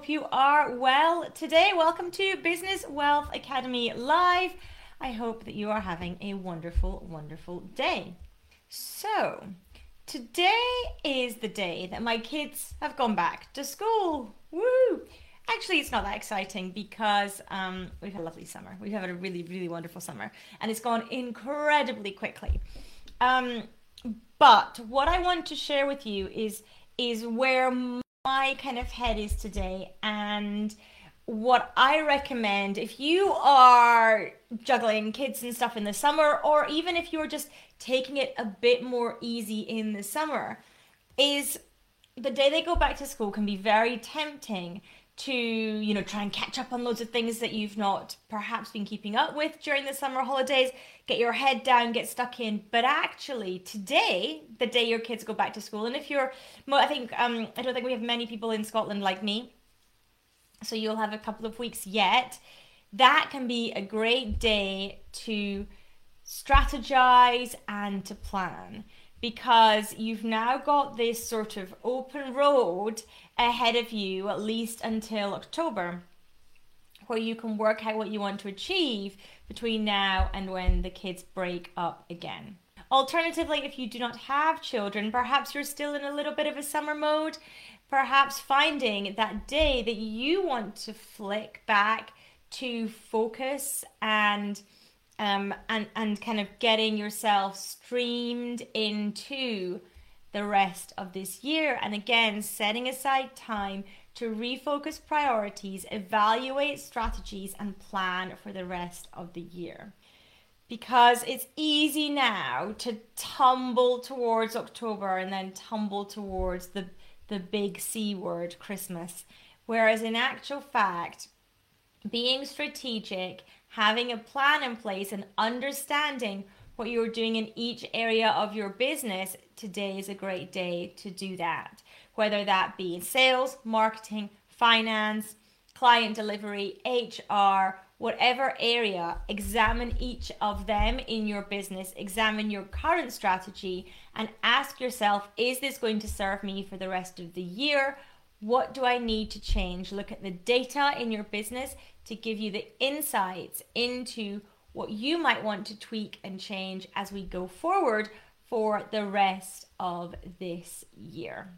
hope you are well today. Welcome to Business Wealth Academy Live. I hope that you are having a wonderful, wonderful day. So, today is the day that my kids have gone back to school. Woo! Actually, it's not that exciting because um, we've had a lovely summer. We've had a really, really wonderful summer, and it's gone incredibly quickly. Um, but what I want to share with you is is where my kind of head is today and what I recommend if you are juggling kids and stuff in the summer, or even if you're just taking it a bit more easy in the summer, is the day they go back to school can be very tempting to you know try and catch up on loads of things that you've not perhaps been keeping up with during the summer holidays. Get your head down get stuck in. But actually today the day your kids go back to school and if you're i think um i don't think we have many people in scotland like me so you'll have a couple of weeks yet. That can be a great day to strategize and to plan because you've now got this sort of open road ahead of you, at least until October, where you can work out what you want to achieve between now and when the kids break up again. Alternatively, if you do not have children, perhaps you're still in a little bit of a summer mode, perhaps finding that day that you want to flick back to focus and um, and and kind of getting yourself streamed into the rest of this year. And again setting aside time to refocus priorities evaluate strategies and plan for the rest of the year. Because it's easy now to tumble towards october and then tumble towards the the big c word christmas. Whereas in actual fact being strategic having a plan in place and understanding what you're doing in each area of your business, today is a great day to do that. Whether that be in sales, marketing, finance, client delivery, HR, whatever area, examine each of them in your business, examine your current strategy, and ask yourself is this going to serve me for the rest of the year? What do I need to change? Look at the data in your business to give you the insights into what you might want to tweak and change as we go forward for the rest of this year.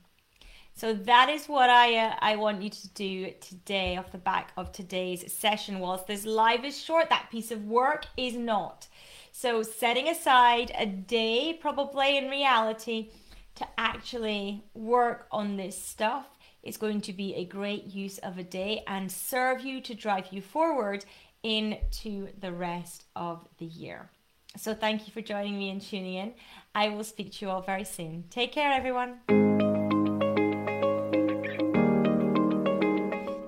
So that is what I uh, I want you to do today off the back of today's session. Whilst this live is short, that piece of work is not. So setting aside a day, probably in reality, to actually work on this stuff is going to be a great use of a day and serve you to drive you forward into the rest of the year. So, thank you for joining me and tuning in. I will speak to you all very soon. Take care, everyone.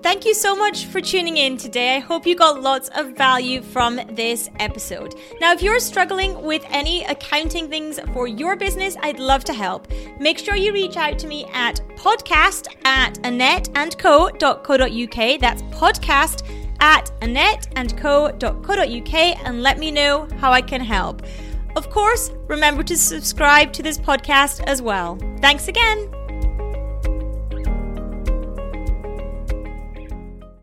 Thank you so much for tuning in today. I hope you got lots of value from this episode. Now, if you're struggling with any accounting things for your business, I'd love to help. Make sure you reach out to me at podcast at annetteandco.co.uk. That's podcast at annetteandco.co.uk and let me know how I can help. Of course, remember to subscribe to this podcast as well. Thanks again.